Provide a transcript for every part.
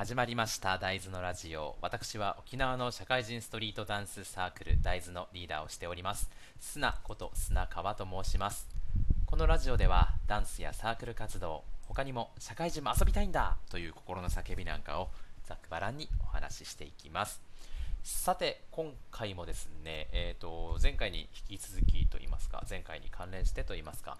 始まりました大豆のラジオ。私は沖縄の社会人ストリートダンスサークル大豆のリーダーをしております。砂こと砂川と申します。このラジオではダンスやサークル活動他にも社会人も遊びたいんだという心の叫びなんかをざっくばらんにお話ししていきます。さて今回もですね、えーと、前回に引き続きといいますか前回に関連してといいますか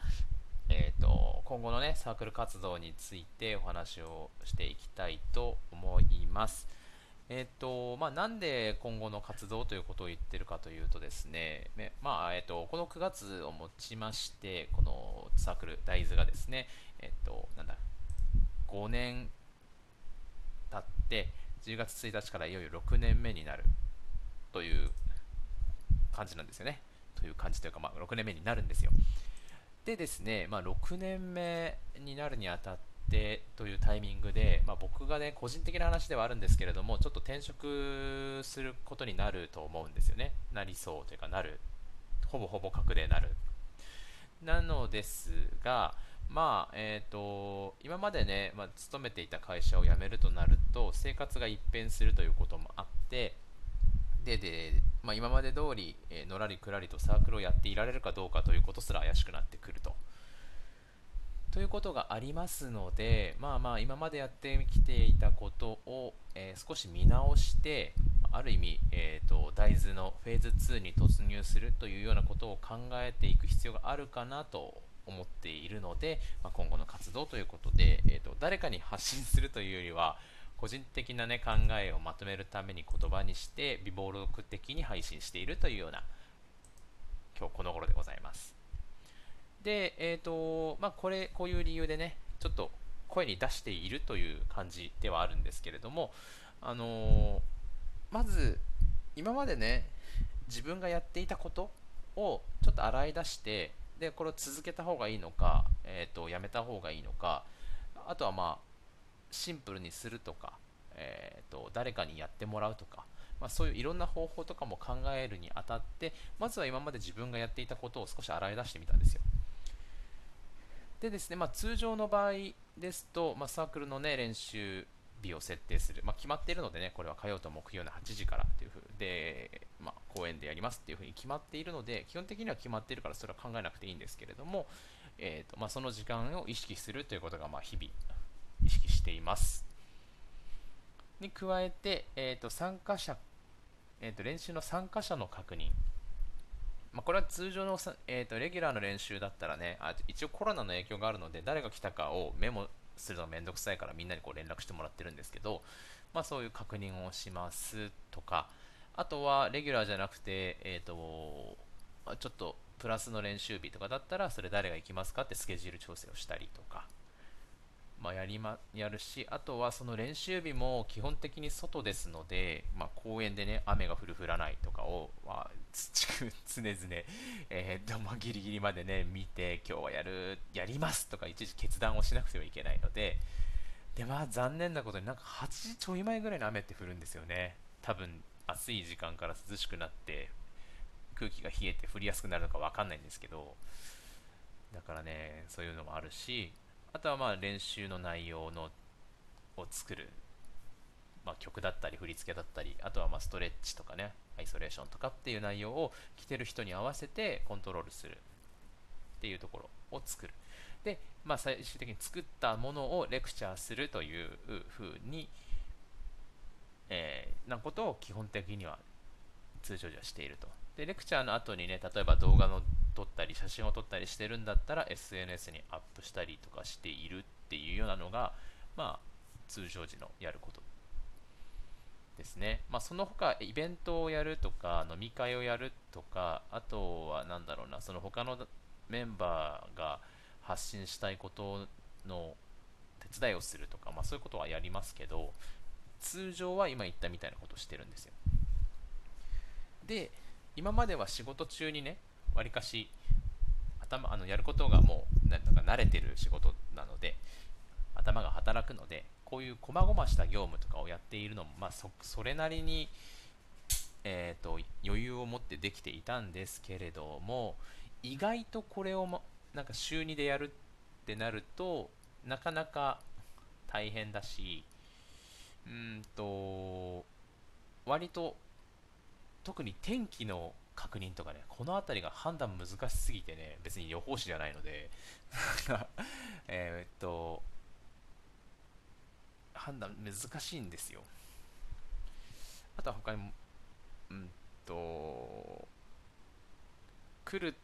えーと、今後の、ね、サークル活動についてお話をしていきたいと思います。えーとまあ、なんで今後の活動ということを言ってるかというとですね、まあえーと、この9月をもちまして、このサークル大豆がですね、えーと、なんだ5年経って、10月1日からいよいよ6年目になるという感じなんですよね。という感じというか、まあ、6年目になるんですよ。でですね、まあ、6年目になるにあたってというタイミングで、まあ、僕がね個人的な話ではあるんですけれどもちょっと転職することになると思うんですよね。なりそうというかなる。ほぼほぼ確でなる。なのですがまあえーと、今までね、まあ、勤めていた会社を辞めるとなると生活が一変するということもあってでで、まあ、今まで通り、えー、のらりくらりとサークルをやっていられるかどうかということすら怪しくなってくると。ということがありますので、まあまあ今までやってきていたことを、えー、少し見直して、ある意味、えーと、大豆のフェーズ2に突入するというようなことを考えていく必要があるかなと思っているので、まあ、今後の活動ということで、えーと誰かに発信するというよりは、個人的な、ね、考えをまとめるために言葉にして微暴録的に配信しているというような今日この頃でございます。で、えっ、ー、と、まあ、これ、こういう理由でね、ちょっと声に出しているという感じではあるんですけれども、あのー、まず、今までね、自分がやっていたことをちょっと洗い出して、で、これを続けた方がいいのか、えっ、ー、と、やめた方がいいのか、あとはまあ、シンプルにするとか、えーと、誰かにやってもらうとか、まあ、そういういろんな方法とかも考えるにあたってまずは今まで自分がやっていたことを少し洗い出してみたんですよ。でですね、まあ、通常の場合ですと、まあ、サークルの、ね、練習日を設定する、まあ、決まっているのでねこれは火曜と木曜の8時からというふうで、まあ、公演でやりますっていうふうに決まっているので基本的には決まっているからそれは考えなくていいんですけれども、えーとまあ、その時間を意識するということがまあ日々識しています。に加えて、えーと、参加者、えーと、練習の参加者の確認。まあ、これは通常の、えーと、レギュラーの練習だったらねあ、一応コロナの影響があるので、誰が来たかをメモするのがめんどくさいからみんなにこう連絡してもらってるんですけど、まあ、そういう確認をしますとか、あとはレギュラーじゃなくて、えー、とちょっとプラスの練習日とかだったら、それ誰が行きますかってスケジュール調整をしたりとか。まあ、やりまやるし、あとはその練習日も基本的に外ですので、まあ、公園でね、雨が降る降らないとかを、まあ、常々、えー、まあ、ギリギリまでね、見て、今日はやる、やりますとか一時決断をしなくてはいけないので、で、まあ、残念なことになんか8時ちょい前ぐらいの雨って降るんですよね。多分、暑い時間から涼しくなって、空気が冷えて降りやすくなるのかわかんないんですけど、だからね、そういうのもあるし、あとはまあ練習の内容のを作る、まあ、曲だったり振り付けだったりあとはまストレッチとかねアイソレーションとかっていう内容を着てる人に合わせてコントロールするっていうところを作る。で、まあ、最終的に作ったものをレクチャーするというふうに、えー、なことを基本的には通常時はしていると。でレクチャーの後にね例えば動画の撮ったり写真を撮ったりしてるんだったら SNS にアップしたりとかしているっていうようなのがまあ通常時のやることですね。まあ、その他イベントをやるとか飲み会をやるとかあとは何だろうなその他のメンバーが発信したいことの手伝いをするとか、まあ、そういうことはやりますけど通常は今言ったみたいなことをしてるんですよ。で今までは仕事中にねわりかし頭あのやることがもうなんか慣れてる仕事なので頭が働くのでこういう細々した業務とかをやっているのも、まあ、そそれなりに、えーと、余裕を持ってできていたんですけれども意外とこれを、ま、なんか週2でやるってなるとなかなか大変だしうんと割と特に天気の確認とかねこの辺りが判断難しすぎてね別に予報士じゃないので えっと判断難しいんですよ。あとは他にもうんと来る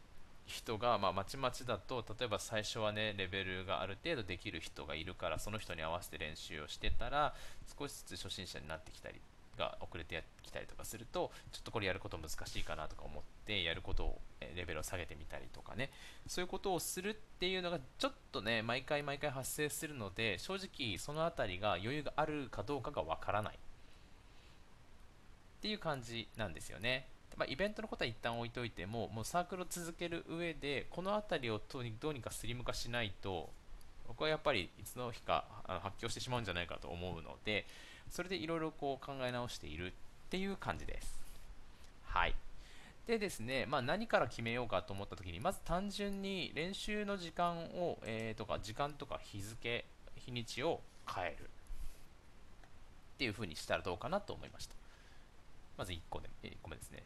人が、まあ、まちまちだと例えば最初はねレベルがある程度できる人がいるからその人に合わせて練習をしてたら少しずつ初心者になってきたりが遅れてきたりとかするとちょっとこれやること難しいかなとか思ってやることをレベルを下げてみたりとかね。そういうことをするっていうのがちょっとね毎回毎回発生するので正直その辺りが余裕があるかどうかがわからない。っていう感じなんですよね。まあ、イベントのことは一旦置いといても、もうサークルを続ける上で、この辺りをどうにかスリム化しないと、僕はやっぱりいつの日かあの発狂してしまうんじゃないかと思うので、それでいろいろこう考え直しているっていう感じです。はい。でですね、まあ、何から決めようかと思ったときに、まず単純に練習の時間を、えー、とか、時間とか日付、日にちを変えるっていうふうにしたらどうかなと思いました。まず1個で、1個目ですね。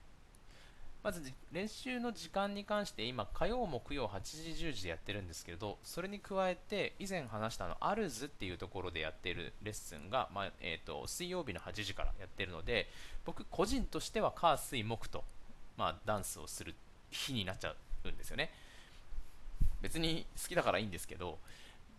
まず練習の時間に関して今火曜木曜8時10時でやってるんですけどそれに加えて以前話したのアルズっていうところでやってるレッスンが、まあ、えーと、水曜日の8時からやってるので僕個人としては火水木と、まあ、ダンスをする日になっちゃうんですよね。別に好きだからいいんですけど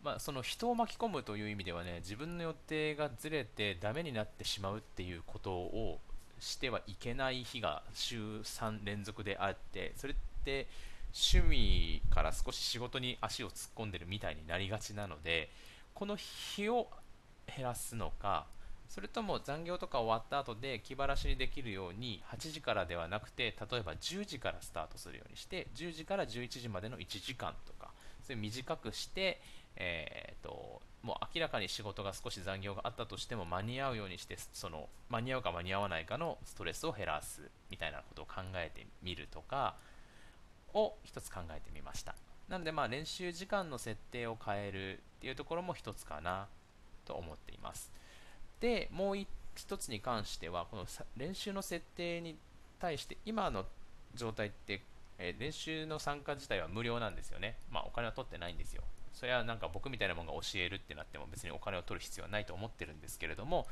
まあ、その人を巻き込むという意味ではね自分の予定がずれてダメになってしまうっていうことをしてはいけない日が週3連続であってそれって趣味から少し仕事に足を突っ込んでるみたいになりがちなのでこの日を減らすのかそれとも残業とか終わった後で気晴らしにできるように8時からではなくて例えば10時からスタートするようにして10時から11時までの1時間とかそれ短くして、えーともう明らかに仕事が少し残業があったとしても間に合うようにしてその間に合うか間に合わないかのストレスを減らすみたいなことを考えてみるとかを一つ考えてみました。なのでまあ練習時間の設定を変えるっていうところも一つかなと思っています。でもう一つに関してはこの練習の設定に対して今の状態って、練習の参加自体は無料なんですよね。まあお金は取ってないんですよ。それはなんか僕みたいなものが教えるってなっても別にお金を取る必要はないと思ってるんですけれども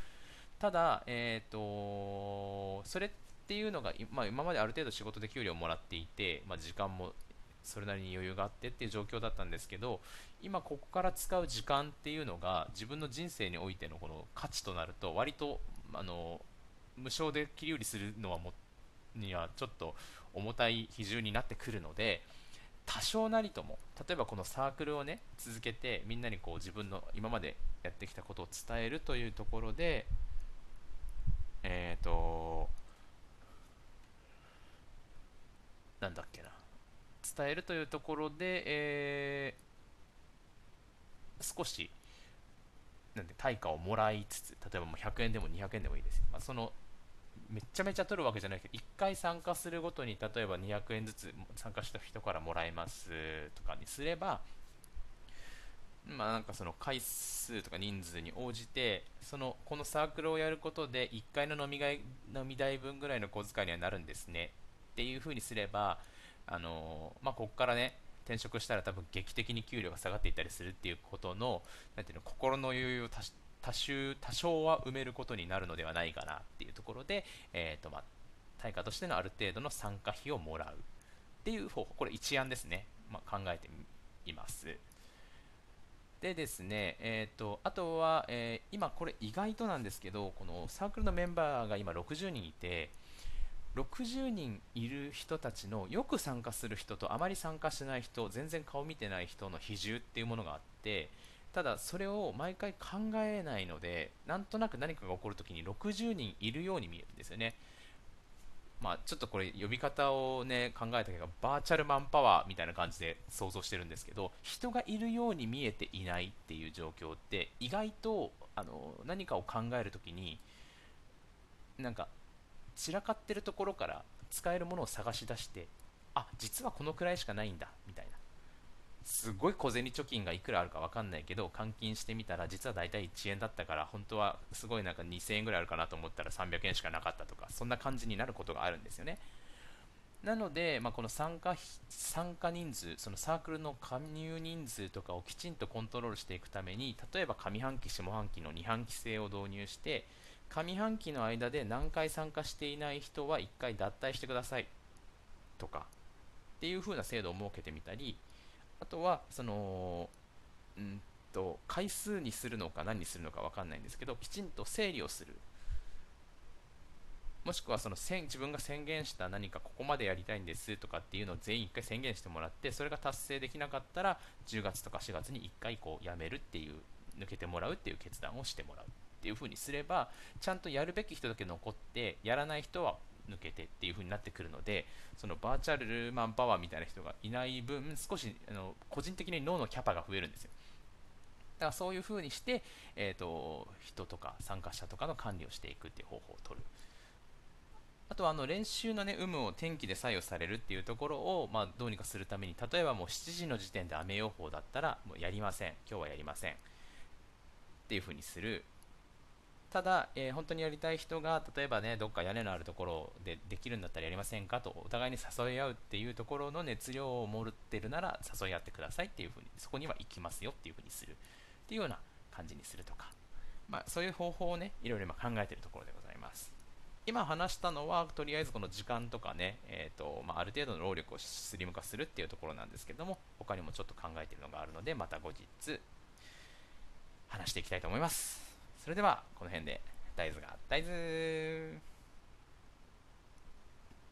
ただ、えーと、それっていうのが、まあ、今まである程度仕事で給料をもらっていて、まあ、時間もそれなりに余裕があってっていう状況だったんですけど今ここから使う時間っていうのが自分の人生においてのこの価値となると割とあの無償で切り売りするのはもにはちょっと重たい比重になってくるので、多少なりとも例えばこのサークルをね続けてみんなにこう自分の今までやってきたことを伝えるというところでえっ、ー、となんだっけな伝えるというところで、えー、少しなんで対価をもらいつつ例えばもう100円でも200円でもいいですよ、まあ、そのめちゃめちゃ取るわけじゃないけど1回参加するごとに例えば200円ずつ参加した人からもらえますとかにすればまあなんかその回数とか人数に応じてそのこのサークルをやることで1回の飲みがい飲み代分ぐらいの小遣いにはなるんですね。っていう風にすればあのまあ、ここからね転職したら多分劇的に給料が下がっていったりするっていうことのなていうの心の余裕を多種多少は埋めることになるのではないかなっていうところで、えーとまあ、対価としてのある程度の参加費をもらうっていう方法、これ一案ですね、まあ、考えています。でですね、えーと、あとは、えー、今これ意外となんですけど、このサークルのメンバーが今60人いて、60人いる人たちのよく参加する人とあまり参加しない人、全然顔見てない人の比重っていうものがあって、ただそれを毎回考えないのでなんとなく何かが起こるときに60人いるように見えるんですよね。まあちょっとこれ呼び方をね考えたけどバーチャルマンパワーみたいな感じで想像してるんですけど人がいるように見えていないっていう状況って意外とあの何かを考えるときになんか散らかってるところから使えるものを探し出してあ実はこのくらいしかないんだみたいな。すごい小銭貯金がいくらあるか分かんないけど換金してみたら実は大体1円だったから本当はすごいなんか2000円ぐらいあるかなと思ったら300円しかなかったとかそんな感じになることがあるんですよね。なので、まあ、この参加参加人数そのサークルの加入人数とかをきちんとコントロールしていくために例えば上半期下半期の2半期制を導入して上半期の間で何回参加していない人は1回脱退してくださいとかっていう風な制度を設けてみたりあとはそのうんと回数にするのか何にするのか分かんないんですけどきちんと整理をする。もしくはその自分が宣言した何かここまでやりたいんですとかっていうのを全員1回宣言してもらってそれが達成できなかったら10月とか4月に1回こうやめるっていう抜けてもらうっていう決断をしてもらうっていう風にすればちゃんとやるべき人だけ残ってやらない人は抜けてっていう風になってくるのでそのバーチャルマンパワーみたいな人がいない分少しあの個人的に脳のキャパが増えるんですよ。だからそういう風にして、えーと、人とか参加者とかの管理をしていくっていう方法を取る。あとはあの練習の、ね、有無を天気で左右されるっていうところを、まあ、どうにかするために例えばもう7時の時点で雨予報だったらもうやりません。今日はやりません。っていう風にする。ただ、えー、本当にやりたい人が例えばねどっか屋根のあるところでできるんだったらやりませんか？とお互いに誘い合うっていうところの熱量を持ってるなら誘い合ってくださいっていうふうにそこには行きますよっていうふうにする。っていうような感じにするとか、まあ、そういう方法をねいろいろ今考えてるところでございます。今話したのはとりあえずこの時間とかね、えーとまあ、ある程度の労力をスリム化するっていうところなんですけども他にもちょっと考えてるのがあるのでまた後日話していきたいと思います。それではこの辺で。大豆が大豆